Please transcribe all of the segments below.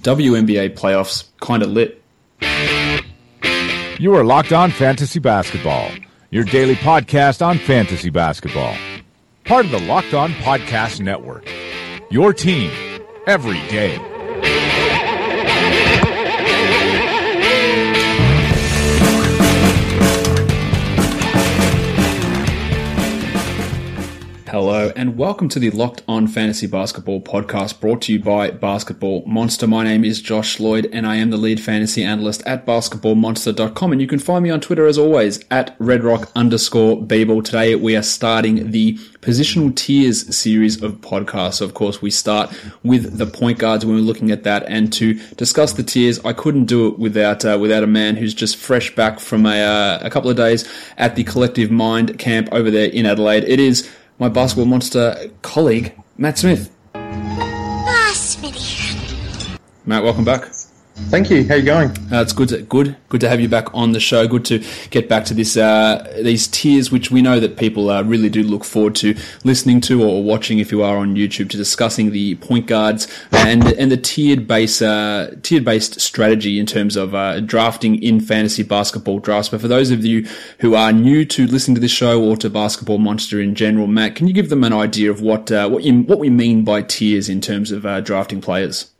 WNBA playoffs kind of lit. You are Locked On Fantasy Basketball, your daily podcast on fantasy basketball. Part of the Locked On Podcast Network. Your team every day. Hello, and welcome to the Locked On Fantasy Basketball podcast brought to you by Basketball Monster. My name is Josh Lloyd, and I am the lead fantasy analyst at basketballmonster.com. And you can find me on Twitter as always at redrock underscore Babel. Today we are starting the positional tiers series of podcasts. Of course, we start with the point guards when we're looking at that. And to discuss the tiers, I couldn't do it without uh, without a man who's just fresh back from a, uh, a couple of days at the Collective Mind camp over there in Adelaide. It is my basketball monster colleague, Matt Smith. Ah, Smitty. Matt, welcome back. Thank you. How you going? Uh, it's good, to, good, good to have you back on the show. Good to get back to this uh, these tiers, which we know that people uh, really do look forward to listening to or watching if you are on YouTube, to discussing the point guards and and the tiered base uh, tiered based strategy in terms of uh, drafting in fantasy basketball drafts. But for those of you who are new to listening to this show or to Basketball Monster in general, Matt, can you give them an idea of what uh, what you what we mean by tiers in terms of drafting players?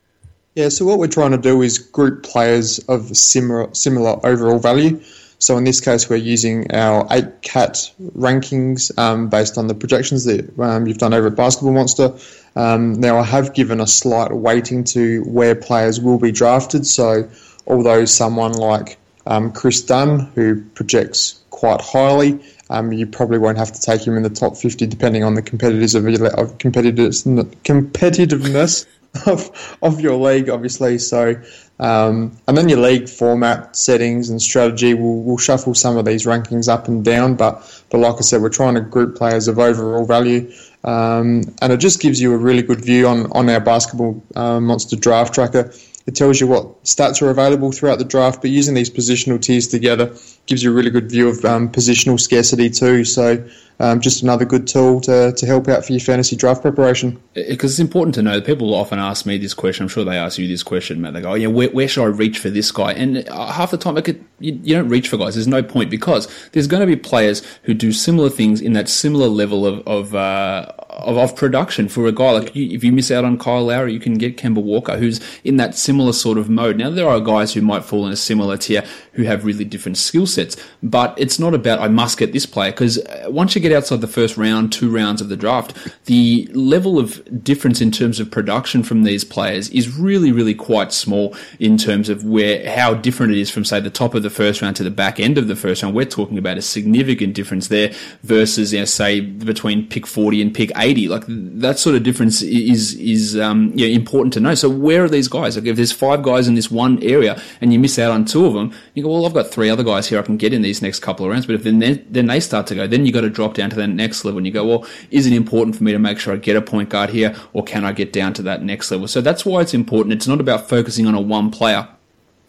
Yeah, so what we're trying to do is group players of similar similar overall value. So in this case, we're using our eight cat rankings um, based on the projections that um, you've done over at Basketball Monster. Um, now, I have given a slight weighting to where players will be drafted. So although someone like um, Kris Dunn, who projects quite highly, um, you probably won't have to take him in the top 50 depending on the competitors of, competitiveness, competitiveness of, of your league, obviously. So, um, and then your league format settings and strategy will will shuffle some of these rankings up and down. But but like I said, we're trying to group players of overall value, um, and it just gives you a really good view on on our basketball uh, monster draft tracker. It tells you what stats are available throughout the draft, but using these positional tiers together gives you a really good view of um, positional scarcity too. So um, just another good tool to, to help out for your fantasy draft preparation. Because it's important to know people often ask me this question. I'm sure they ask you this question, Matt. They go, oh, yeah, where, where should I reach for this guy? And uh, half the time, could, you, you, don't reach for guys. There's no point because there's going to be players who do similar things in that similar level of, of, uh, of, of, production for a guy. Like you, if you miss out on Kyle Lowry, you can get Kemba Walker, who's in that similar sort of mode. Now, there are guys who might fall in a similar tier who have really different skill sets, but it's not about I must get this player because uh, once you get outside the first round, two rounds of the draft, the level of difference in terms of production from these players is really, really quite small in terms of where how different it is from say the top of the first round to the back end of the first round. We're talking about a significant difference there versus you know, say between pick 40 and pick 80. Like that sort of difference is is um, yeah, important to know. So where are these guys? Like if there's five guys in this one area and you miss out on two of them, you go, well, I've got three other guys here I can get in these next couple of rounds. But if then then they start to go, then you got to drop down to the next level and you go, well, is it important for me to make sure I get a point guard here or can I get down to that next level? So that's why it's important. It's not about focusing on a one player.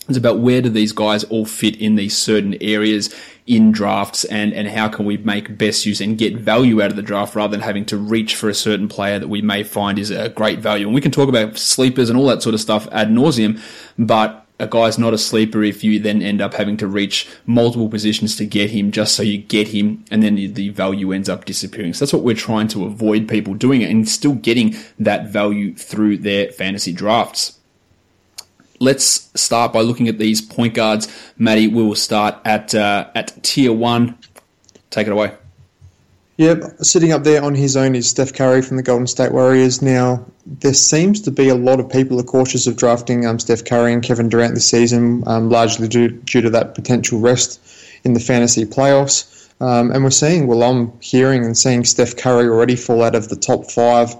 It's about where do these guys all fit in these certain areas in drafts and, and how can we make best use and get value out of the draft rather than having to reach for a certain player that we may find is a great value. And we can talk about sleepers and all that sort of stuff ad nauseum, but a guy's not a sleeper if you then end up having to reach multiple positions to get him just so you get him and then the value ends up disappearing. So that's what we're trying to avoid people doing and still getting that value through their fantasy drafts. Let's start by looking at these point guards. Matty, we will start at uh, at tier one. Take it away. Yep, sitting up there on his own is Steph Curry from the Golden State Warriors. Now, there seems to be a lot of people are cautious of drafting um, Steph Curry and Kevin Durant this season, um, largely due, due, to that potential rest in the fantasy playoffs. Um, and we're seeing, well, I'm hearing and seeing Steph Curry already fall out of the top five,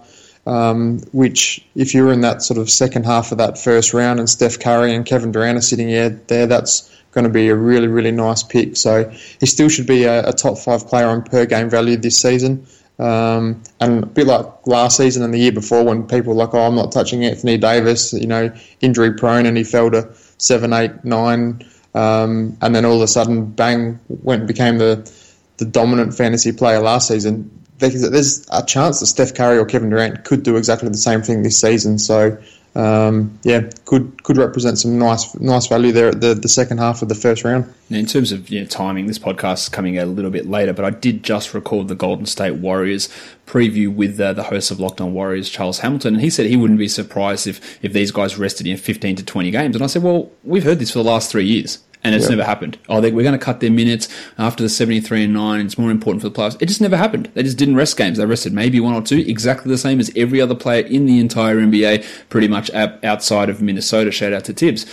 um, which, if you're in that sort of second half of that first round and Steph Curry and Kevin Durant are sitting there, that's going to be a really, really nice pick. So he still should be a, a top five player on per game value this season. Um, and a bit like last season and the year before when people were like, oh, I'm not touching Anthony Davis, you know, injury prone, and he fell to seven, eight, nine, um, and then all of a sudden, bang, went and became the, the dominant fantasy player last season. There's a chance that Steph Curry or Kevin Durant could do exactly the same thing this season. So um, yeah, could could represent some nice nice value there at the, the second half of the first round. In terms of you know, timing, this podcast is coming a little bit later, but I did just record the Golden State Warriors preview with uh, the host of Locked On Warriors, Charles Hamilton, and he said he wouldn't be surprised if if these guys rested in 15 to 20 games. And I said, well, we've heard this for the last three years and it's yep. never happened. Oh, they, we're going to cut their minutes after the 73 and 9. It's more important for the playoffs. It just never happened. They just didn't rest games. They rested maybe one or two, exactly the same as every other player in the entire NBA, pretty much outside of Minnesota. Shout out to Thibs.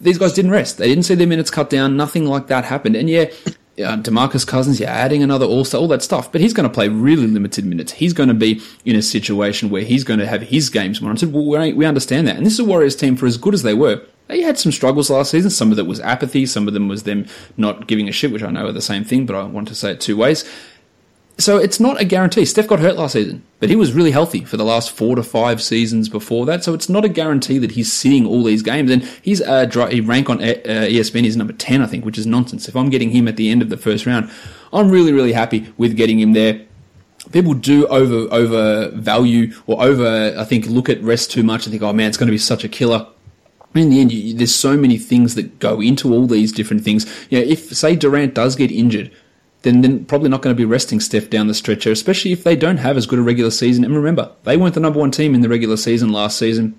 These guys didn't rest. They didn't see their minutes cut down. Nothing like that happened. And yeah, uh, Demarcus Cousins, you're adding another All Star, all that stuff. But he's going to play really limited minutes. He's going to be in a situation where he's going to have his games monitored. Well, we understand that. And this is a Warriors team for as good as they were. They had some struggles last season. Some of it was apathy. Some of them was them not giving a shit, which I know are the same thing, but I want to say it two ways. So it's not a guarantee. Steph got hurt last season, but he was really healthy for the last four to five seasons before that. So it's not a guarantee that he's seeing all these games. And he's uh, he rank on uh, ESPN is number ten, I think, which is nonsense. If I'm getting him at the end of the first round, I'm really really happy with getting him there people do over overvalue or over I think look at rest too much and think, oh man, it's going to be such a killer in the end, you, there's so many things that go into all these different things. You know, if say Durant does get injured, then then probably not going to be resting Steph down the stretcher, especially if they don't have as good a regular season. And remember, they weren't the number one team in the regular season last season.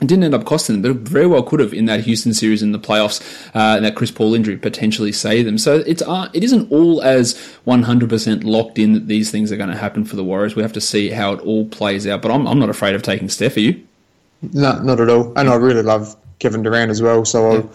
It didn't end up costing them, but it very well could have in that Houston series in the playoffs. Uh, that Chris Paul injury potentially saved them. So it's uh, it isn't all as 100% locked in that these things are going to happen for the Warriors. We have to see how it all plays out. But I'm, I'm not afraid of taking Steph. Are you? No, not at all. And I really love Kevin Durant as well. So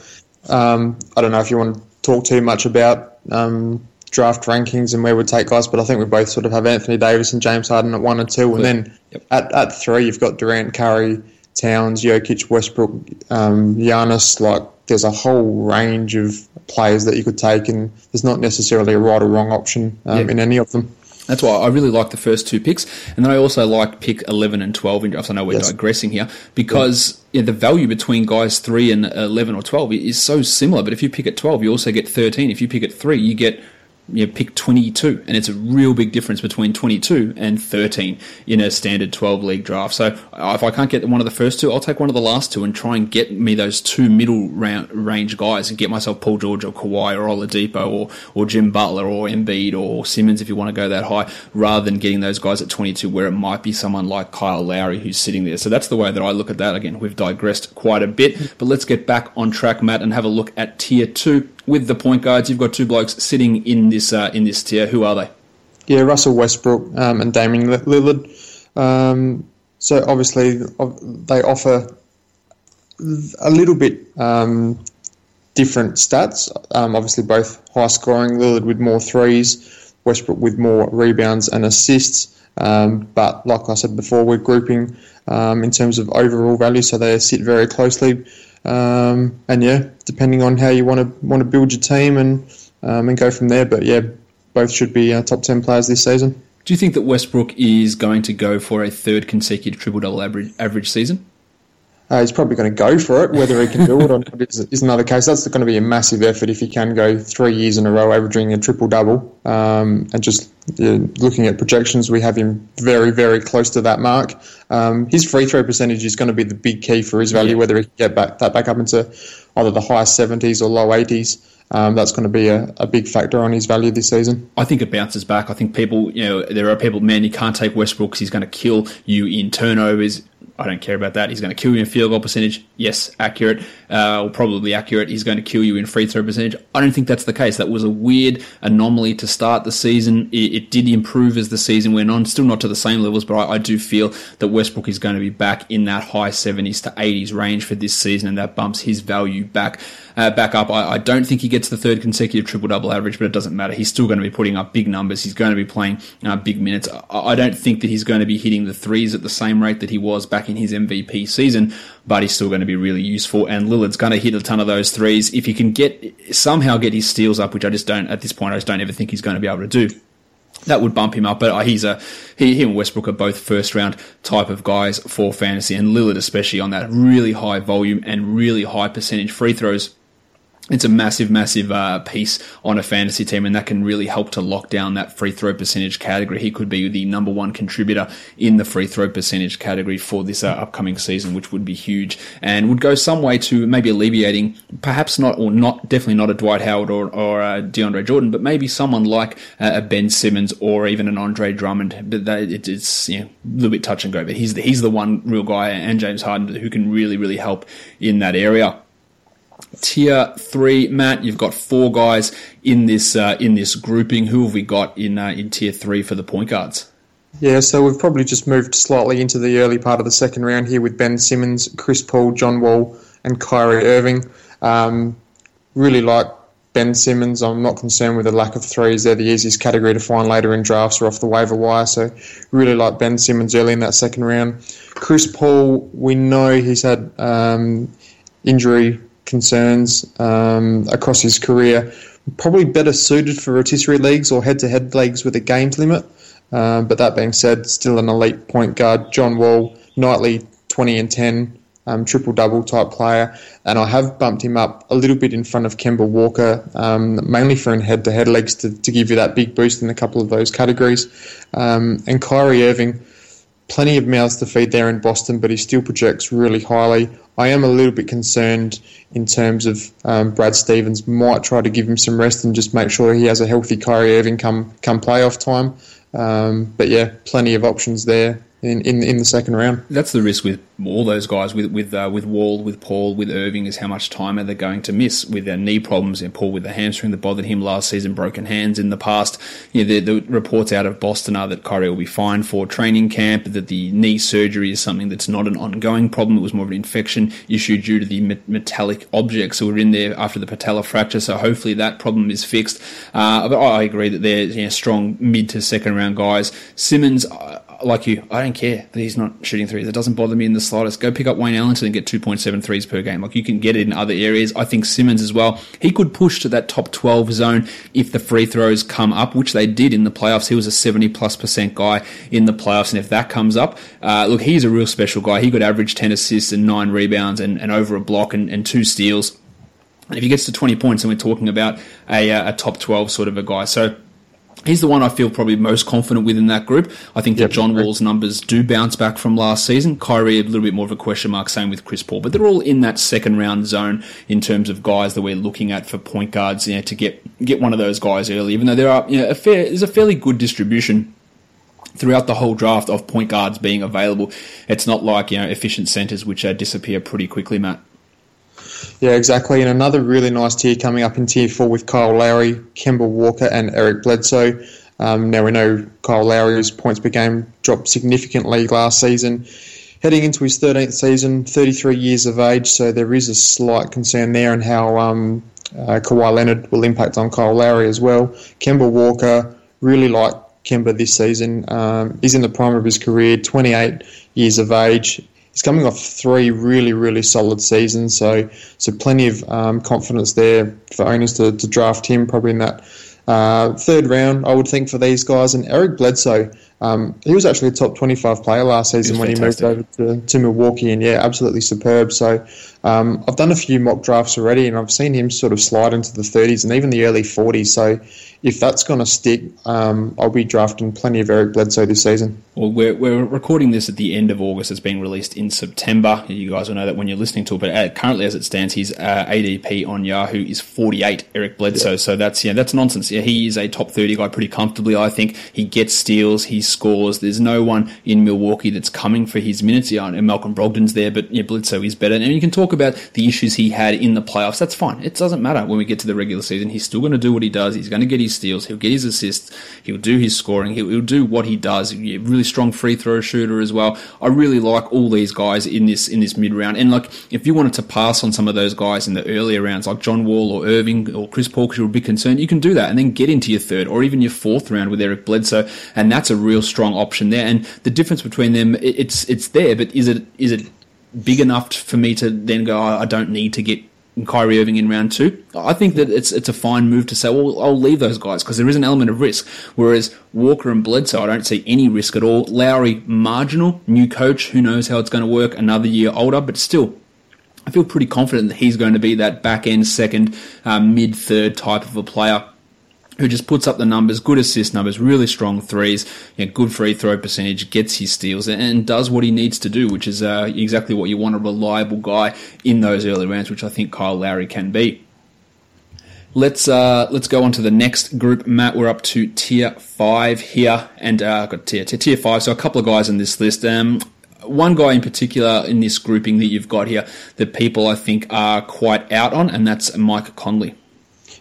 um, I don't know if you want to talk too much about um, draft rankings and where we'd take guys, but I think we both sort of have Anthony Davis and James Harden at one and two, and then yep. at, at three you've got Durant, Curry, Towns, Jokic, Westbrook, um, Giannis. Like there's a whole range of players that you could take, and there's not necessarily a right or wrong option um, yep. in any of them. That's why I really like the first two picks, and then I also like pick eleven and twelve in drafts. I know we're yes. digressing here because yeah. the value between guys three and eleven or twelve is so similar. But if you pick at twelve, you also get thirteen. If you pick at three, you get you know, pick 22, and it's a real big difference between 22 and 13 in a standard 12 league draft. So uh, if I can't get one of the first two, I'll take one of the last two and try and get me those two middle range guys and get myself Paul George or Kawhi or Oladipo or, or Jim Butler or Embiid or Simmons if you want to go that high, rather than getting those guys at 22 where it might be someone like Kyle Lowry who's sitting there. So that's the way that I look at that. Again, we've digressed quite a bit, but let's get back on track, Matt, and have a look at tier two with the point guards, you've got two blokes sitting in this uh, in this tier. Who are they? Yeah, Russell Westbrook um, and Damian Lillard. Um, so obviously they offer a little bit um, different stats. Um, obviously, both high scoring. Lillard with more threes, Westbrook with more rebounds and assists. Um, but like I said before, we're grouping um, in terms of overall value, so they sit very closely. Um, and yeah, depending on how you want to want to build your team and um, and go from there. But yeah, both should be uh, top ten players this season. Do you think that Westbrook is going to go for a third consecutive triple double average average season? Uh, he's probably going to go for it. Whether he can do it or not is, is, another case. That's going to be a massive effort if he can go three years in a row averaging a triple double. Um, and just yeah, looking at projections, we have him very, very close to that mark. Um, his free throw percentage is going to be the big key for his value. Yeah. Whether he can get back that back up into either the high seventies or low eighties. Um, that's going to be a, a, big factor on his value this season. I think it bounces back. I think people, you know, there are people, man, you can't take Westbrook because he's going to kill you in turnovers. I don't care about that. He's going to kill you in field goal percentage. Yes, accurate, uh, or probably accurate. He's going to kill you in free throw percentage. I don't think that's the case. That was a weird anomaly to start the season. It, it did improve as the season went on. Still not to the same levels, but I, I, do feel that Westbrook is going to be back in that high 70s to 80s range for this season, and that bumps his value back uh, back up. I, I, don't think he gets the third consecutive triple double average, but it doesn't matter. He's still going to be putting up big numbers. He's going to be playing uh, big minutes. I, I, don't think that he's going to be hitting the threes at the same rate that he was back in his MVP season, but he's still going to be really useful. And Lillard's going to hit a ton of those threes. If he can get somehow get his steals up, which I just don't at this point, I just don't ever think he's going to be able to do that would bump him up. But uh, he's a he, he and Westbrook are both first round type of guys for fantasy, and Lillard especially on that really high volume and really high percentage free throws it's a massive, massive uh, piece on a fantasy team, and that can really help to lock down that free throw percentage category. He could be the number one contributor in the free throw percentage category for this uh, upcoming season, which would be huge and would go some way to maybe alleviating, perhaps not, or not, definitely not a Dwight Howard or, or uh, DeAndre Jordan, but maybe someone like a Ben Simmons or even an Andre Drummond. But that, it, it's you know, a little bit touch and go, but he's the, he's the one real guy, and James Harden who can really, really help in that area. Tier three, Matt, you've got four guys in this uh, in this grouping. Who have we got in uh, in tier three for the point guards? Yeah, so we've probably just moved slightly into the early part of the second round here with Ben Simmons, Chris Paul, John Wall, and Kyrie Irving. Um, really like Ben Simmons. I'm not concerned with the lack of threes. They're the easiest category to find later in drafts or off the waiver wire. So really like Ben Simmons early in that second round. Chris Paul, we know he's had um, injury concerns um, across his career. Probably better suited for rotisserie leagues or head-to-head leagues with a games limit. Um, but that being said, still an elite point guard. John Wall, nightly 20 and 10, um, triple double type player. And I have bumped him up a little bit in front of Kemba Walker, um, mainly for in head to head to, to give you that big boost in a couple of those categories. Um, and Kyrie Irving, plenty of mouths to feed there in Boston, but he still projects really highly. I am a little bit concerned in terms of um, Brad Stevens might try to give him some rest and just make sure he has a healthy Kyrie Irving come come playoff time. Um, but yeah, plenty of options there in, in in the second round. That's the risk with all those guys with with uh, with Wall, with Paul, with Irving is how much time are they going to miss with their knee problems and Paul with the hamstring that bothered him last season, broken hands in the past. You know, the, the reports out of Boston are that Kyrie will be fine for training camp, that the knee surgery is something that's not an ongoing problem. It was more of an infection issue due to the metallic objects that were in there after the patella fracture. So hopefully that problem is fixed. Uh, but I agree that they're you know, strong mid to second round guys. Simmons. Uh, like you, I don't care that he's not shooting threes. It doesn't bother me in the slightest. Go pick up Wayne Ellington and get 2.7 threes per game. Like you can get it in other areas. I think Simmons as well. He could push to that top 12 zone if the free throws come up, which they did in the playoffs. He was a 70 plus percent guy in the playoffs. And if that comes up, uh, look, he's a real special guy. He could average 10 assists and nine rebounds and, and over a block and, and two steals. And if he gets to 20 points, and we're talking about a, uh, a top 12 sort of a guy. So He's the one I feel probably most confident with in that group. I think yep. that John Wall's numbers do bounce back from last season. Kyrie, a little bit more of a question mark, same with Chris Paul. But they're all in that second round zone in terms of guys that we're looking at for point guards you know, to get get one of those guys early, even though there are you know, a fair, there's a fairly good distribution throughout the whole draft of point guards being available. It's not like you know efficient centers which uh, disappear pretty quickly, Matt. Yeah, exactly. And another really nice tier coming up in tier four with Kyle Lowry, Kemba Walker, and Eric Bledsoe. Um, now we know Kyle Lowry's points per game dropped significantly last season. Heading into his 13th season, 33 years of age, so there is a slight concern there on how um, uh, Kawhi Leonard will impact on Kyle Lowry as well. Kemba Walker, really like Kemba this season. Um, he's in the prime of his career, 28 years of age he's coming off three really, really solid seasons. So, so plenty of um, confidence there for owners to, to draft him probably in that uh, third round, I would think, for these guys. And Eric Bledsoe, um, he was actually a top 25 player last season when fantastic. he moved over to, to Milwaukee, and yeah, absolutely superb. So um, I've done a few mock drafts already, and I've seen him sort of slide into the 30s and even the early 40s. So if that's going to stick, um, I'll be drafting plenty of Eric Bledsoe this season. Well, we're, we're recording this at the end of August. It's being released in September. You guys will know that when you're listening to it. But uh, currently, as it stands, his uh, ADP on Yahoo is 48. Eric Bledsoe. Yeah. So that's yeah, that's nonsense. Yeah, he is a top 30 guy pretty comfortably. I think he gets steals, scores. There's no one in Milwaukee that's coming for his minutes. Yeah, and Malcolm Brogdon's there, but yeah, Bledsoe is better. And you can talk about the issues he had in the playoffs. That's fine. It doesn't matter when we get to the regular season. He's still going to do what he does. He's going to get his steals. He'll get his assists. He'll do his scoring. He'll, he'll do what he does. Really strong free throw shooter as well. I really like all these guys in this in this mid round. And like, if you wanted to pass on some of those guys in the earlier rounds, like John Wall or Irving or Chris Paul, because you're a bit concerned, you can do that and then get into your third or even your fourth round with Eric Bledsoe, and that's a real strong option there. And the difference between them, it's it's there, but is it is it big enough for me to then go? I don't need to get Kyrie Irving in round two. I think that it's it's a fine move to say, well, I'll leave those guys because there is an element of risk. Whereas Walker and Bledsoe, I don't see any risk at all. Lowry, marginal, new coach, who knows how it's going to work, another year older, but still, I feel pretty confident that he's going to be that back end second, um, mid third type of a player who just puts up the numbers, good assist numbers, really strong threes, you know, good free throw percentage, gets his steals, and, and does what he needs to do, which is uh, exactly what you want a reliable guy in those early rounds, which I think Kyle Lowry can be. Let's uh, let's go on to the next group, Matt. We're up to tier five here, and uh, I've got tier, tier tier five. So a couple of guys in this list. Um, one guy in particular in this grouping that you've got here that people I think are quite out on, and that's Mike Conley.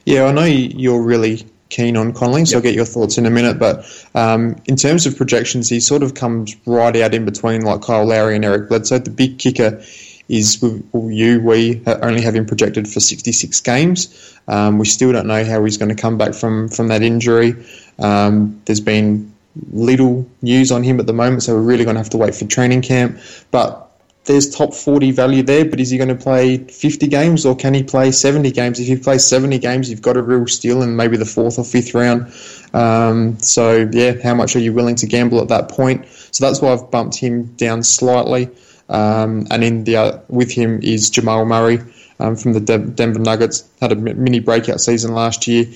Yeah, I know you're really keen on Conley, so yep. I'll get your thoughts in a minute. But um, in terms of projections, he sort of comes right out in between like Kyle Lowry and Eric Bledsoe. The big kicker is you, we only have him projected for 66 games. Um, we still don't know how he's going to come back from, from that injury. Um, there's been little news on him at the moment, so we're really going to have to wait for training camp. But there's top 40 value there, but is he going to play 50 games or can he play 70 games? If he plays 70 games, you've got a real steal in maybe the fourth or fifth round. Um, so, yeah, how much are you willing to gamble at that point? So that's why I've bumped him down slightly. Um, and in the uh, with him is Jamal Murray um, from the De- Denver Nuggets. Had a mini breakout season last year.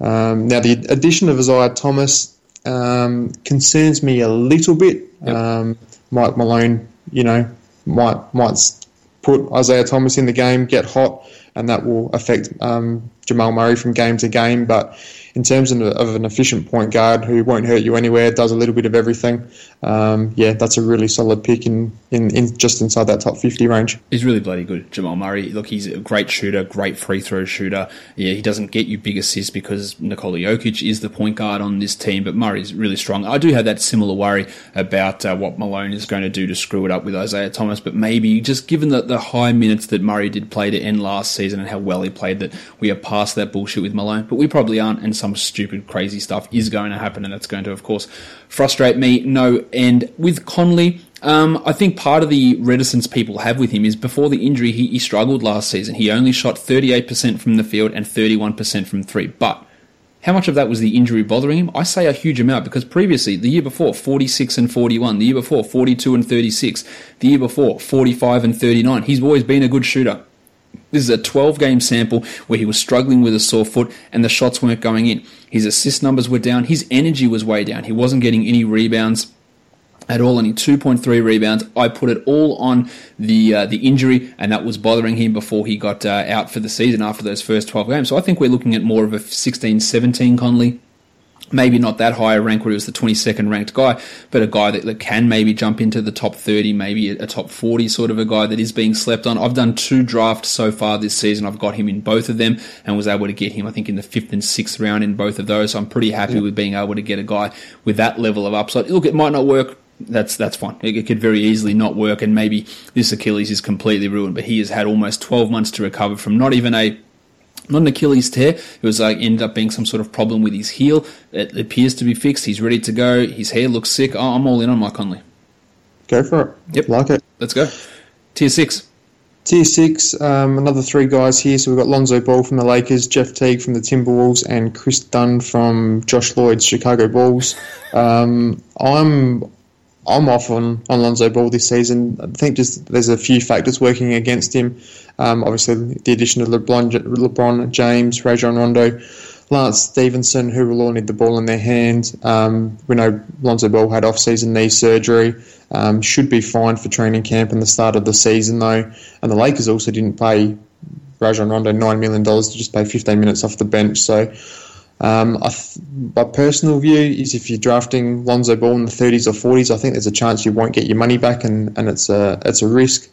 Um, now the addition of Isaiah Thomas um, concerns me a little bit. Yep. Um, Mike Malone, you know, might might put Isaiah Thomas in the game, get hot, and that will affect um, Jamal Murray from game to game. But in terms of, of, an efficient point guard who won't hurt you anywhere, does a little bit of everything. Um, yeah, that's a really solid pick in, in, in, just inside that top 50 range. He's really bloody good, Jamal Murray. Look, he's a great shooter, great free throw shooter. Yeah, he doesn't get you big assists because Nikola Jokic is the point guard on this team, but Murray's really strong. I do have that similar worry about uh, what Malone is going to do to screw it up with Isaiah Thomas, but maybe just given the, the high minutes that Murray did play to end last season and how well he played, that we are past that bullshit with Malone, but we probably aren't, and some stupid, crazy stuff is going to happen, and that's going to, of course, frustrate me no end. With Conley, um, I think part of the reticence people have with him is before the injury, he, he struggled last season. He only shot 38% from the field and 31% from three. But how much of that was the injury bothering him? I say a huge amount because previously, the year before, 46 and 41, the year before, 42 and 36, the year before, 45 and 39. He's always been a good shooter. This is a 12 game sample where he was struggling with a sore foot and the shots weren't going in. His assist numbers were down. His energy was way down. He wasn't getting any rebounds at all, only 2.3 rebounds. I put it all on the uh, the injury, and that was bothering him before he got uh, out for the season after those first 12 games. So I think we're looking at more of a 16 17 Conley maybe not that high a rank where he was the 22nd ranked guy, but a guy that, that can maybe jump into the top 30, maybe a, a, top 40 sort of a guy that is being slept on. I've done two drafts so far this season. I've got him in both of them and was able to get him, I think, in the fifth and sixth round in both of those. So I'm pretty happy yeah. with being able to get a guy with that level of upside. Look, it might not work that's that's fine. It, it, could very easily not work, and maybe this Achilles is completely ruined. But he has had almost 12 months to recover from not even a not an Achilles tear. It was like ended up being some sort of problem with his heel. It appears to be fixed. He's ready to go. His hair looks sick. Oh, I'm all in on Mike Conley. Go for it. Yep, like it. Let's go. Tier six. Tier six, um, another three guys here. So we've got Lonzo Ball from the Lakers, Jeff Teague from the Timberwolves, and Kris Dunn from Josh Lloyd's Chicago Bulls. Um, I'm I'm off on, on Lonzo Ball this season. I think just there's a few factors working against him. Um, obviously, the addition of LeBron, LeBron James, Rajon Rondo, Lance Stephenson, who will all need the ball in their hand. Um, we know Lonzo Ball had off-season knee surgery. Um, should be fine for training camp and the start of the season, though. And the Lakers also didn't pay Rajon Rondo $9 million to just pay 15 minutes off the bench. So um, th- my personal view is if you're drafting Lonzo Ball in the 30s or 40s, I think there's a chance you won't get your money back, and, and it's a it's a risk.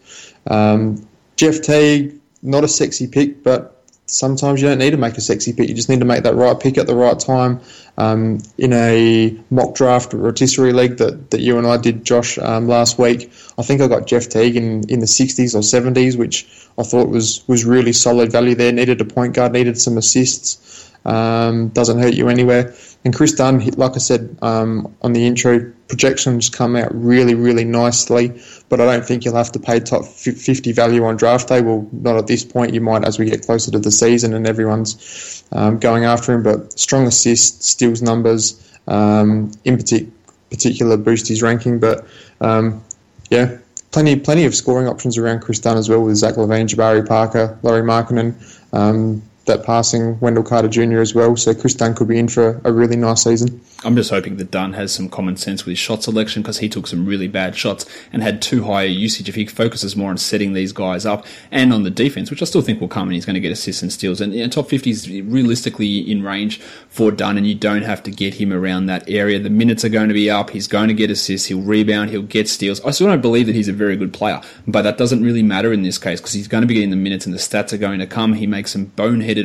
Um, Jeff Teague, not a sexy pick, but sometimes you don't need to make a sexy pick. You just need to make that right pick at the right time. Um, in a mock draft rotisserie league that, that you and I did, Josh, um, last week, I think I got Jeff Teague in, in the 60s or 70s, which I thought was, was really solid value there. Needed a point guard, needed some assists. Um, doesn't hurt you anywhere. And Kris Dunn, like I said um, on the intro, projections come out really, really nicely. But I don't think you'll have to pay top 50 value on draft day. Well, not at this point. You might as we get closer to the season and everyone's um, going after him. But strong assists, steals numbers, um, in partic- particular boost his ranking. But um, yeah, plenty plenty of scoring options around Kris Dunn as well with Zach LaVine, Jabari Parker, Lauri Markkanen. Um, that passing Wendell Carter Jr. as well. So Kris Dunn could be in for a really nice season. I'm just hoping that Dunn has some common sense with his shot selection because he took some really bad shots and had too high a usage. If he focuses more on setting these guys up and on the defense, which I still think will come and he's going to get assists and steals. And top 50 is realistically in range for Dunn, and you don't have to get him around that area. The minutes are going to be up. He's going to get assists. He'll rebound. He'll get steals. I still don't believe that he's a very good player, but that doesn't really matter in this case because he's going to be getting the minutes and the stats are going to come. He makes some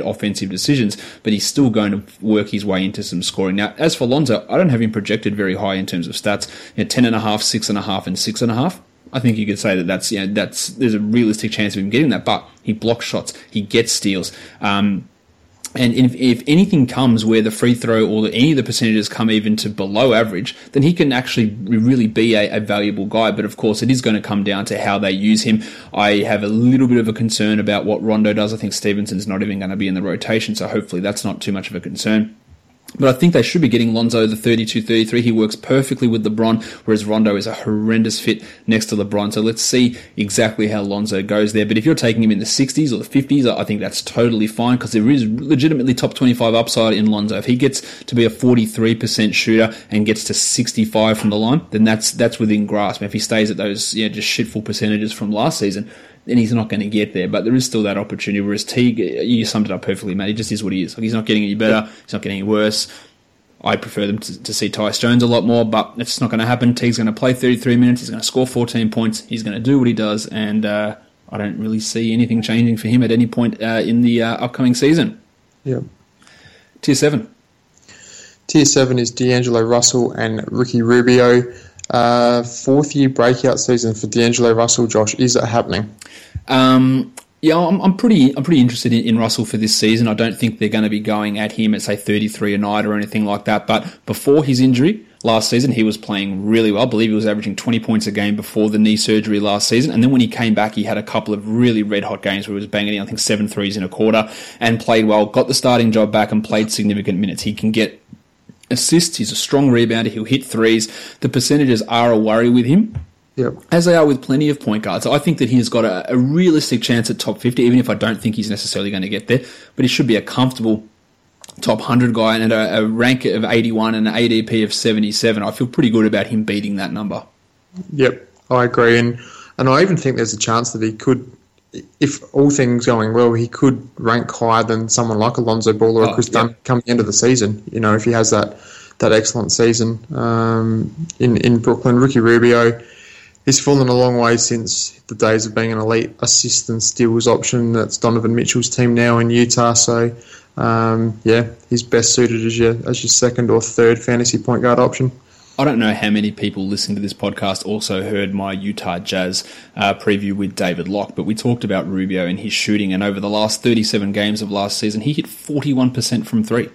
offensive decisions, but he's still going to work his way into some scoring. Now, as for Lonzo, I don't have him projected very high in terms of stats. You know, ten and a half, six and a half, and six and a half. I think you could say that that's you know that's there's a realistic chance of him getting that, but he blocks shots, he gets steals. Um, and if, if, anything comes where the free throw or any of the percentages come even to below average, then he can actually really be a, a, valuable guy. But of course, it is going to come down to how they use him. I have a little bit of a concern about what Rondo does. I think Stephenson's not even going to be in the rotation, so hopefully that's not too much of a concern. But I think they should be getting Lonzo the 32-33. He works perfectly with LeBron, whereas Rondo is a horrendous fit next to LeBron. So let's see exactly how Lonzo goes there. But if you're taking him in the 60s or the 50s, I think that's totally fine because there is legitimately top 25 upside in Lonzo. If he gets to be a 43% shooter and gets to 65 from the line, then that's that's within grasp. If he stays at those know, just shitful percentages from last season, then he's not going to get there. But there is still that opportunity. Whereas Teague, you summed it up perfectly, mate. He just is what he is. Like he's not getting any better. He's not getting any worse. I prefer them to, to see Tyus Jones a lot more, but it's not going to happen. Teague's going to play 33 minutes. He's going to score 14 points. He's going to do what he does, and uh, I don't really see anything changing for him at any point uh, in the uh, upcoming season. Yeah. Tier seven. Tier seven is D'Angelo Russell and Ricky Rubio. Uh, fourth year breakout season for D'Angelo Russell. Josh, is it happening? Um, yeah, I'm, I'm, pretty I'm pretty interested in, in, Russell for this season. I don't think they're going to be going at him at say 33 a night or anything like that. But before his injury last season, he was playing really well. I believe he was averaging 20 points a game before the knee surgery last season. And then when he came back, he had a couple of really red hot games where he was banging in I think seven threes in a quarter and played well. Got the starting job back and played significant minutes. He can get assists. He's a strong rebounder. He'll hit threes. The percentages are a worry with him. Yep. As they are with plenty of point guards. I think that he's got a, a, realistic chance at top 50, even if I don't think he's necessarily going to get there. But he should be a comfortable top 100 guy and a, a rank of 81 and an ADP of 77. I feel pretty good about him beating that number. Yep, I agree. And, and I even think there's a chance that he could, if all things going well, he could rank higher than someone like Alonzo Ball or oh, Kris Dunn come the end of the season. You know, if he has that, that excellent season um, in, in Brooklyn. Ricky Rubio he's fallen a long way since the days of being an elite assist and steals option. That's Donovan Mitchell's team now in Utah. So, um, yeah, he's best suited as your as your second or third fantasy point guard option. I don't know how many people listening to this podcast also heard my Utah Jazz uh, preview with David Locke, but we talked about Rubio and his shooting, and over the last 37 games of last season, he hit 41% from three.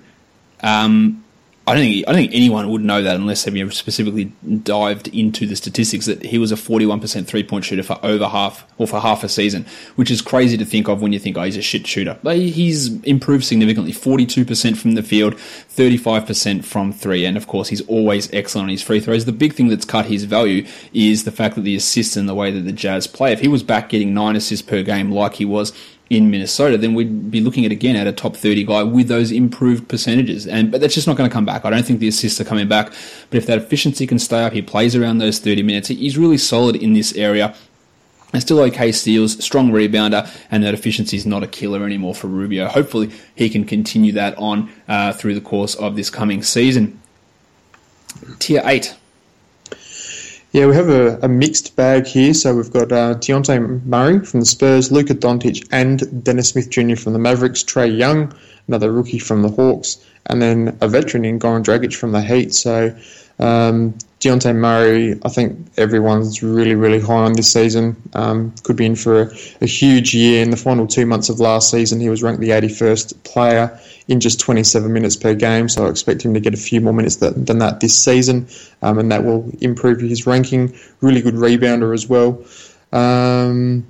Um, I don't think I don't think anyone would know that unless they specifically dived into the statistics that he was a 41% three point shooter for over half or for half a season, which is crazy to think of when you think, oh, he's a shit shooter. But he's improved significantly 42% from the field, 35% from three, and of course, he's always excellent on his free throws. The big thing that's cut his value is the fact that the assists and the way that the Jazz play. If he was back getting nine assists per game like he was in Minnesota, then we'd be looking at again at a top 30 guy with those improved percentages. And but that's just not going to come back. I don't think the assists are coming back. But if that efficiency can stay up, he plays around those 30 minutes. He's really solid in this area. And still okay steals, strong rebounder, and that efficiency is not a killer anymore for Rubio. Hopefully, he can continue that on uh, through the course of this coming season. Tier 8. Yeah, we have a, a, mixed bag here. So we've got uh, Dejounte Murray from the Spurs, Luka Doncic, and Dennis Smith Jr. from the Mavericks, Trae Young, another rookie from the Hawks, and then a veteran in Goran Dragic from the Heat. So um, Dejounte Murray, I think everyone's really, really high on this season. Um, could be in for a, a, huge year. In the final two months of last season, he was ranked the 81st player in just 27 minutes per game. So I expect him to get a few more minutes that, than that this season, um, and that will improve his ranking. Really good rebounder as well. Um,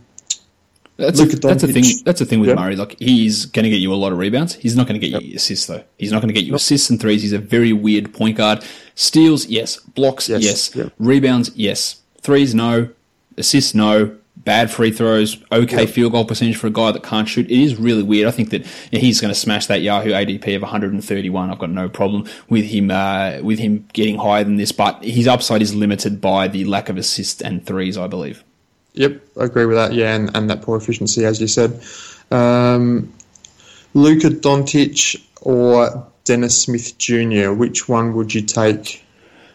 that's a, that's a thing. That's a thing with Murray. Like he's going to get you a lot of rebounds. He's not going to get yep. you assists though. He's not going to get you yep. assists and threes. He's a very weird point guard. Steals, yes. Blocks, yes. yes. Yep. Rebounds, yes. Threes, no. assists, no. Bad free throws, okay field goal percentage for a guy that can't shoot. It is really weird. I think that he's going to smash that Yahoo ADP of 131. I've got no problem with him uh, with him getting higher than this, but his upside is limited by the lack of assists and threes, I believe. Yep, I agree with that. Yeah, and, and that poor efficiency, as you said. Um, Luka Doncic or Dennis Smith Jr. Which one would you take?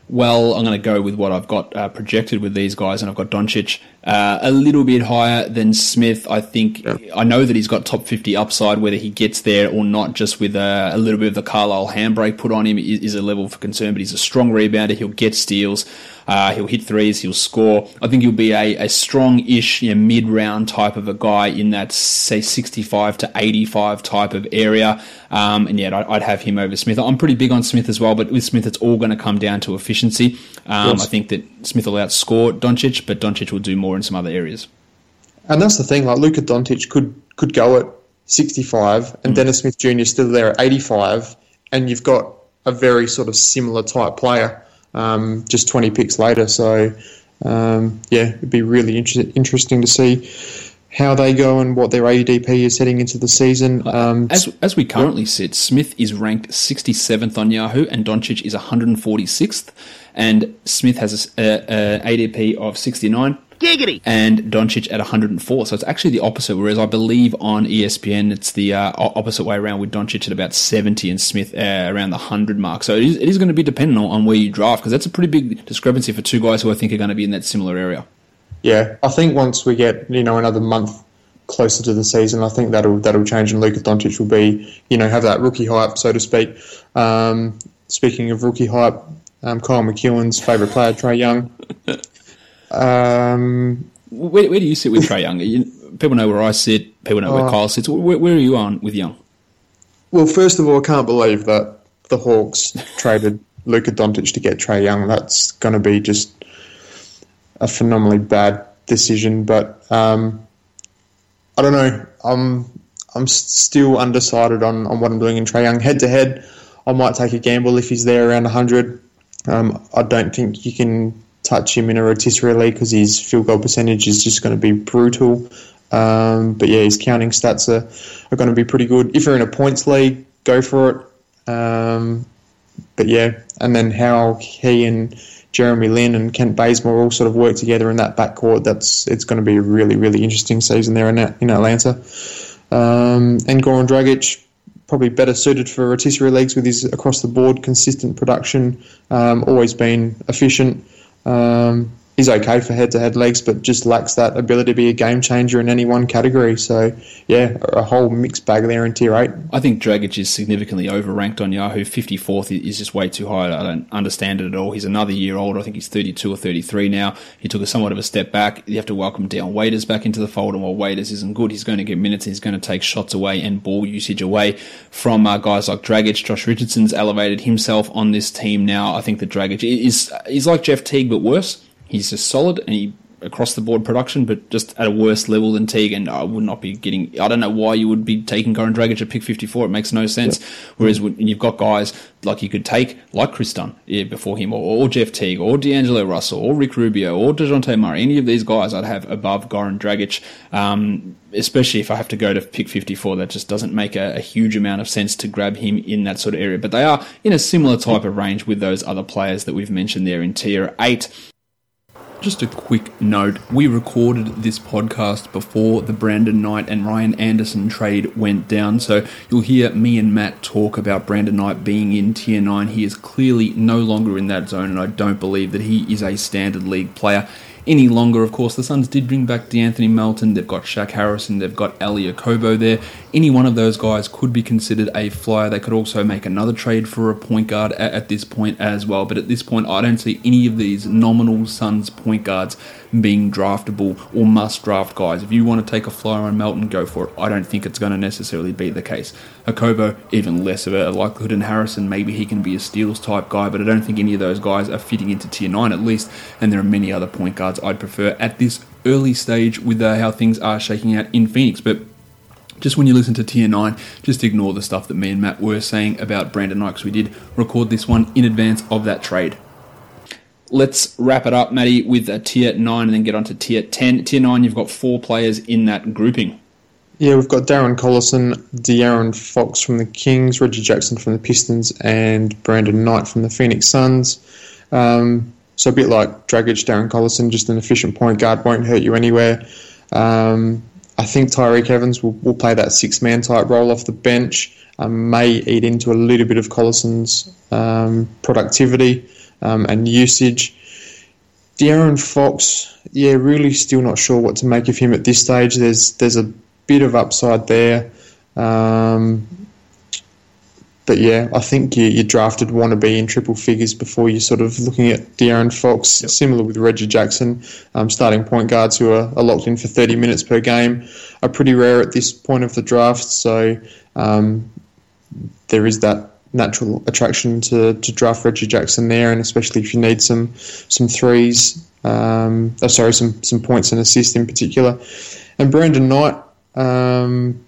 Well, I'm going to go with what I've got uh, projected with these guys, and I've got Doncic uh, a little bit higher than Smith. I think yeah. I know that he's got top 50 upside. Whether he gets there or not, just with a, a little bit of the Carlisle handbrake put on him, is, is, a level for concern. But he's a strong rebounder. He'll get steals. Uh, he'll hit threes. He'll score. I think he'll be a, a strong-ish you know, mid-round type of a guy in that say 65 to 85 type of area. Um, and yet I'd have him over Smith. I'm pretty big on Smith as well, but with Smith it's all going to come down to efficiency. Um, yes. I think that Smith will outscore Doncic, but Doncic will do more in some other areas. And that's the thing. Like Luka Doncic could could go at 65, and mm. Dennis Smith Jr. is still there at 85, and you've got a very sort of similar type player um, just 20 picks later. So, um, yeah, it'd be really inter- interesting to see how they go and what their ADP is heading into the season. Um, as, as we currently sit, Smith is ranked 67th on Yahoo and Doncic is 146th. And Smith has a, a, a ADP of 69. Giggity. And Doncic at 104. So it's actually the opposite. Whereas I believe on ESPN it's the uh, opposite way around with Doncic at about 70 and Smith uh, around the 100 mark. So it is, it is going to be dependent on, on where you draft because that's a pretty big discrepancy for two guys who I think are going to be in that similar area. Yeah, I think once we get you know another month closer to the season, I think that'll that'll change, and Luka Doncic will be you know have that rookie hype, so to speak. Um, speaking of rookie hype, um, Kyle McEwen's favourite player, Trae Young. Um, where, where, do you sit with Trae Young? You, people know where I sit. People know where uh, Kyle sits. Where, where, are you on with Young? Well, first of all, I can't believe that the Hawks traded Luka Doncic to get Trae Young. That's going to be just a phenomenally bad decision. But um, I don't know. I'm I'm still undecided on, on what I'm doing in Trae Young. Head to head, I might take a gamble if he's there around 100. Um, I don't think you can touch him in a rotisserie league because his field goal percentage is just going to be brutal. Um, but yeah, his counting stats are, are going to be pretty good. If you're in a points league, go for it. Um, but yeah, and then how he and Jeremy Lin and Kent Bazemore all sort of work together in that backcourt, that's it's going to be a really, really interesting season there in, in Atlanta. Um, and Goran Dragic, probably better suited for rotisserie leagues with his across the board consistent production, um, always been efficient. Um, he's okay for head-to-head legs, but just lacks that ability to be a game changer in any one category. So, yeah, a whole mixed bag there in tier eight. I think Dragic is significantly overranked on Yahoo. 54th is just way too high. I don't understand it at all. He's another year old. I think he's 32 or 33 now. He took a somewhat of a step back. You have to welcome Dion Waiters back into the fold, and while Waiters isn't good, he's going to get minutes. He's going to take shots away and ball usage away from uh, guys like Dragic. Josh Richardson's elevated himself on this team now. I think that Dragic is is like Jeff Teague, but worse he's just solid and he across the board production, but just at a worse level than Teague. And I would not be getting. I don't know why you would be taking Goran Dragic at pick 54. It makes no sense. Yeah. Whereas when you've got guys like you could take, like Kris Dunn yeah, before him, or, or, Jeff Teague, or D'Angelo Russell, or Rick Rubio, or Dejounte Murray, any of these guys I'd have above Goran Dragic. Um, especially if I have to go to pick 54, that just doesn't make a, a, huge amount of sense to grab him in that sort of area. But they are in a similar type of range with those other players that we've mentioned there in tier 8. Just a quick note we recorded this podcast before the Brandon Knight and Ryan Anderson trade went down, so you'll hear me and Matt talk about Brandon Knight being in tier 9. He is clearly no longer in that zone, and I don't believe that he is a standard league player any longer. Of course, the Suns did bring back De'Anthony Melton. They've got Shaq Harrison. They've got Elie Okobo there. Any one of those guys could be considered a flyer. They could also make another trade for a point guard at, at this point as well. But at this point, I don't see any of these nominal Suns point guards being draftable or must draft guys. If you want to take a flyer on Melton, go for it. I don't think it's going to necessarily be the case. Okobo, even less of a likelihood. And Harrison, maybe he can be a steals type guy, but I don't think any of those guys are fitting into tier 9 at least. And there are many other point guards I'd prefer at this early stage with uh, how things are shaking out in Phoenix. But just when you listen to Tier 9, just ignore the stuff that me and Matt were saying about Brandon Knight because we did record this one in advance of that trade let's wrap it up, Matty, with a tier nine and then get on to tier ten. Tier nine, you've got four players in that grouping. Yeah, we've got Darren Collison, De'Aaron Fox from the Kings, Reggie Jackson from the Pistons, and Brandon Knight from the Phoenix Suns. Um, so a bit like Dragic, Darren Collison, just an efficient point guard, won't hurt you anywhere. Um, I think Tyreke Evans will, will play that six man type role off the bench. Um, may eat into a little bit of Collison's um, productivity um, and usage. De'Aaron Fox, yeah, really still not sure what to make of him at this stage. There's there's a bit of upside there. Um, but yeah, I think you, you drafted wannabe in triple figures before you're sort of looking at De'Aaron Fox, yep. similar with Reggie Jackson. Um, starting point guards who are, are, locked in for 30 minutes per game are pretty rare at this point of the draft. So um, there is that natural attraction to, to draft Reggie Jackson there, and especially if you need some some threes, um, oh, sorry, some some points and assists in particular. And Brandon Knight, um,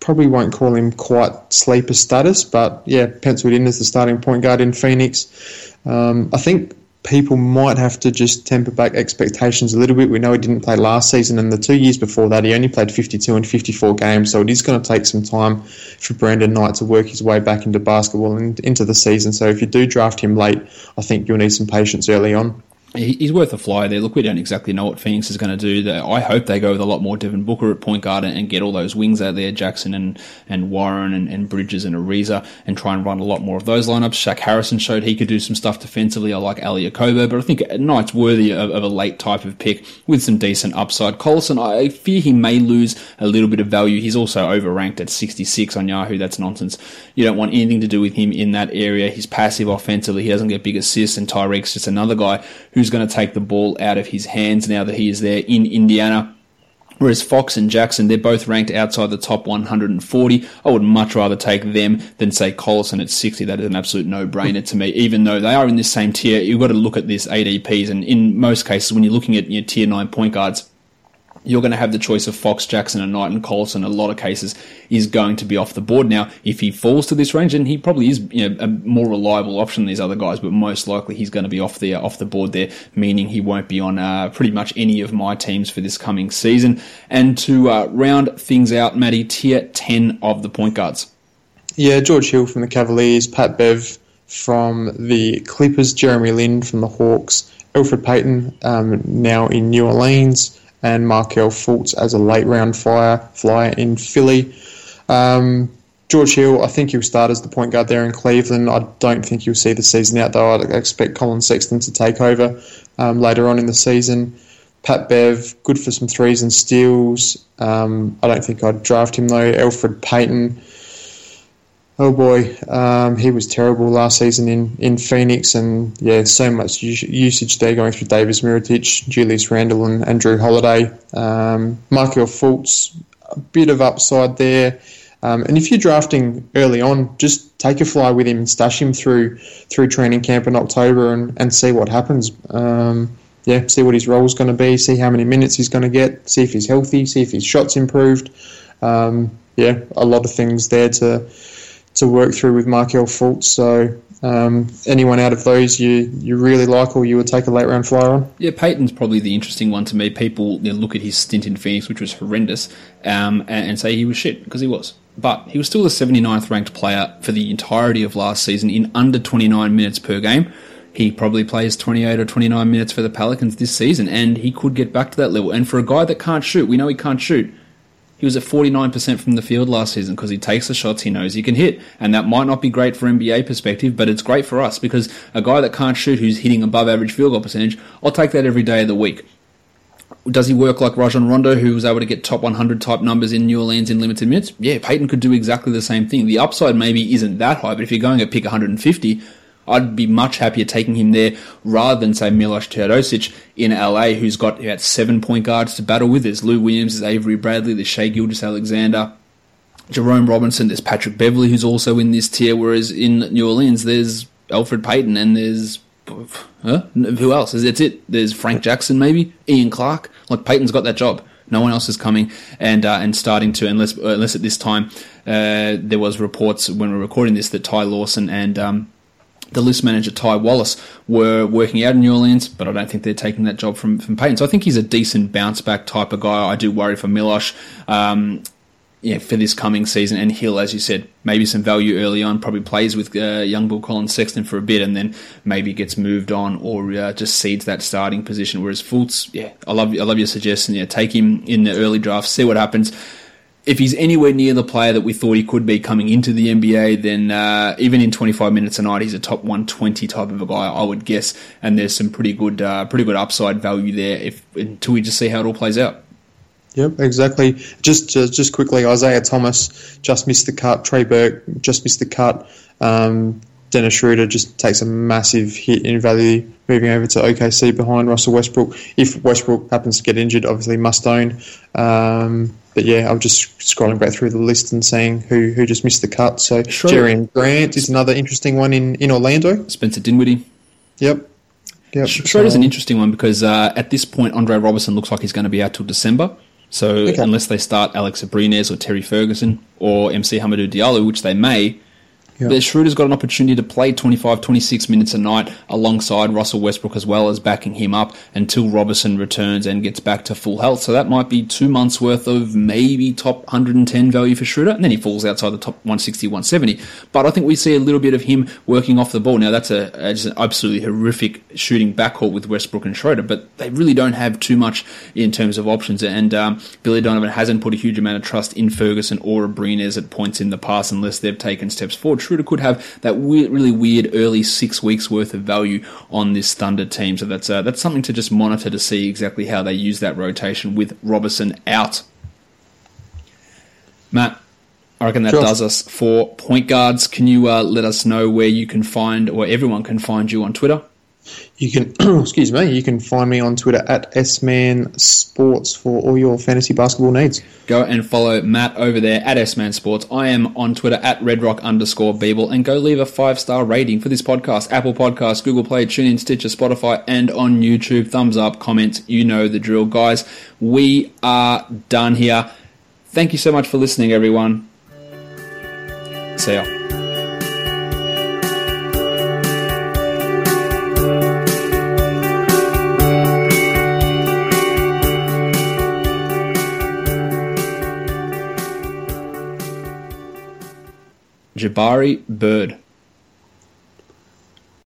probably won't call him quite sleeper status, but yeah, penciled in as the starting point guard in Phoenix. Um, I think people might have to just temper back expectations a little bit. We know he didn't play last season, and the two years before that, he only played 52 and 54 games, so it is going to take some time for Brandon Knight to work his way back into basketball and into the season. So if you do draft him late, I think you'll need some patience early on he's worth a fly there. Look, we don't exactly know what Phoenix is going to do. I hope they go with a lot more Devin Booker at point guard and get all those wings out there, Jackson and, and Warren and, and Bridges and Ariza, and try and run a lot more of those lineups. Shaq Harrison showed he could do some stuff defensively. I like Elie Okobo, but I think Knight's worthy of, of, a late type of pick with some decent upside. Collison, I fear he may lose a little bit of value. He's also overranked at 66 on Yahoo. That's nonsense. You don't want anything to do with him in that area. He's passive offensively. He doesn't get big assists, and Tyreke's just another guy who's going to take the ball out of his hands now that he is there in Indiana. Whereas Fox and Jackson, they're both ranked outside the top 140. I would much rather take them than say Collison at 60. That is an absolute no-brainer to me. Even though they are in this same tier, you've got to look at this ADPs. And in most cases, when you're looking at your tier 9 point guards, you're going to have the choice of Fox, Jackson, and Knight, and Collison. In a lot of cases, is going to be off the board. Now, if he falls to this range, and he probably is you know, a more reliable option than these other guys. But most likely, he's going to be off the off the board there, meaning he won't be on uh, pretty much any of my teams for this coming season. And to uh, round things out, Matty, tier ten of the point guards. Yeah, George Hill from the Cavaliers, Pat Bev from the Clippers, Jeremy Lin from the Hawks, Elfrid Payton um, now in New Orleans and Markelle Fultz as a late round flyer, flyer in Philly. Um, George Hill, I think he'll start as the point guard there in Cleveland. I don't think you'll see the season out, though. I'd expect Collin Sexton to take over um, later on in the season. Pat Bev, good for some threes and steals. Um, I don't think I'd draft him, though. Elfrid Payton, Oh boy, um, he was terrible last season in, in Phoenix, and yeah, so much usage there going through Davis Mirotic, Julius Randle, and, and Jrue Holiday. Um, Markelle Fultz, a bit of upside there. Um, and if you're drafting early on, just take a fly with him and stash him through through training camp in October and, and see what happens. Um, yeah, see what his role is going to be, see how many minutes he's going to get, see if he's healthy, see if his shot's improved. Um, yeah, a lot of things there to to work through with Markelle Fultz. So um, anyone out of those you, you really like or you would take a late round flyer on? Yeah, Payton's probably the interesting one to me. People you know, look at his stint in Phoenix, which was horrendous, um, and, and, say he was shit, because he was. But he was still the 79th ranked player for the entirety of last season in under 29 minutes per game. He probably plays 28 or 29 minutes for the Pelicans this season, and he could get back to that level. And for a guy that can't shoot, we know he can't shoot he was at 49% from the field last season because he takes the shots he knows he can hit. And that might not be great for NBA perspective, but it's great for us because a guy that can't shoot who's hitting above average field goal percentage, I'll take that every day of the week. Does he work like Rajon Rondo, who was able to get top 100 type numbers in New Orleans in limited minutes? Yeah, Payton could do exactly the same thing. The upside maybe isn't that high, but if you're going at pick 150, I'd be much happier taking him there rather than say Milos Teodosic in LA, who's got about seven point guards to battle with. There's Lou Williams, there's Avery Bradley, there's Shai Gilgeous-Alexander. Jerome Robinson, there's Patrick Beverley, who's also in this tier, whereas in New Orleans, there's Elfrid Payton, and there's huh? who else? Is that's it. There's Frank Jackson, maybe Ian Clark. Like Payton's got that job. No one else is coming and uh, and starting to unless unless at this time uh, there was reports when we are recording this that Ty Lawson and um, the list manager Ty Wallace were working out in New Orleans, but I don't think they're taking that job from from Payton. So I think he's a decent bounce back type of guy. I do worry for Milosh. Um, yeah, for this coming season, and Hill, as you said, maybe some value early on. Probably plays with uh, young Bill Collins Sexton for a bit, and then maybe gets moved on or uh, just cedes that starting position. Whereas Fultz, yeah, I love I love your suggestion. Yeah, take him in the early draft, see what happens if he's anywhere near the player that we thought he could be coming into the NBA, then uh, even in 25 minutes a night, he's a top 120 type of a guy, I would guess. And there's some pretty good, uh, pretty good upside value there if until we just see how it all plays out. Yep, exactly. Just just, just quickly, Isaiah Thomas just missed the cut. Trey Burke just missed the cut. Um, Dennis Schroeder just takes a massive hit in value moving over to OKC behind Russell Westbrook. If Westbrook happens to get injured, obviously must own. Um, but yeah, I'm just scrolling back through the list and seeing who, who just missed the cut. So Jerian Grant is another interesting one in, in Orlando. Spencer Dinwiddie. Yep. Yep. Schroeder's an interesting one because uh, at this point, Andre Roberson looks like he's going to be out till December. So okay. unless they start Alex Abrines or Terry Ferguson or MC Hamidou Diallo, which they may, Yep. But Schroeder's got an opportunity to play 25, 26 minutes a night alongside Russell Westbrook as well as backing him up until Roberson returns and gets back to full health. So that might be two months worth of maybe top 110 value for Schroeder, and then he falls outside the top 160, 170. But I think we see a little bit of him working off the ball. Now that's a, a just an absolutely horrific shooting backcourt with Westbrook and Schroeder, but they really don't have too much in terms of options. And um, Billy Donovan hasn't put a huge amount of trust in Ferguson or Abrines at points in the past unless they've taken steps forward. Schroeder could have that weird, really weird early six weeks worth of value on this Thunder team. So that's uh, that's something to just monitor to see exactly how they use that rotation with Roberson out. Matt, I reckon that sure. does us for point guards. Can you uh, let us know where you can find, or everyone can find you on Twitter? You can, excuse me, you can find me on Twitter at SMan Sports for all your fantasy basketball needs. Go and follow Matt over there at SMan Sports. I am on Twitter at redrock underscore Beeble and go leave a five star rating for this podcast. Apple Podcasts, Google Play, TuneIn, Stitcher, Spotify, and on YouTube. Thumbs up, comments, you know the drill, guys. We are done here. Thank you so much for listening, everyone. See ya. Jabari Bird.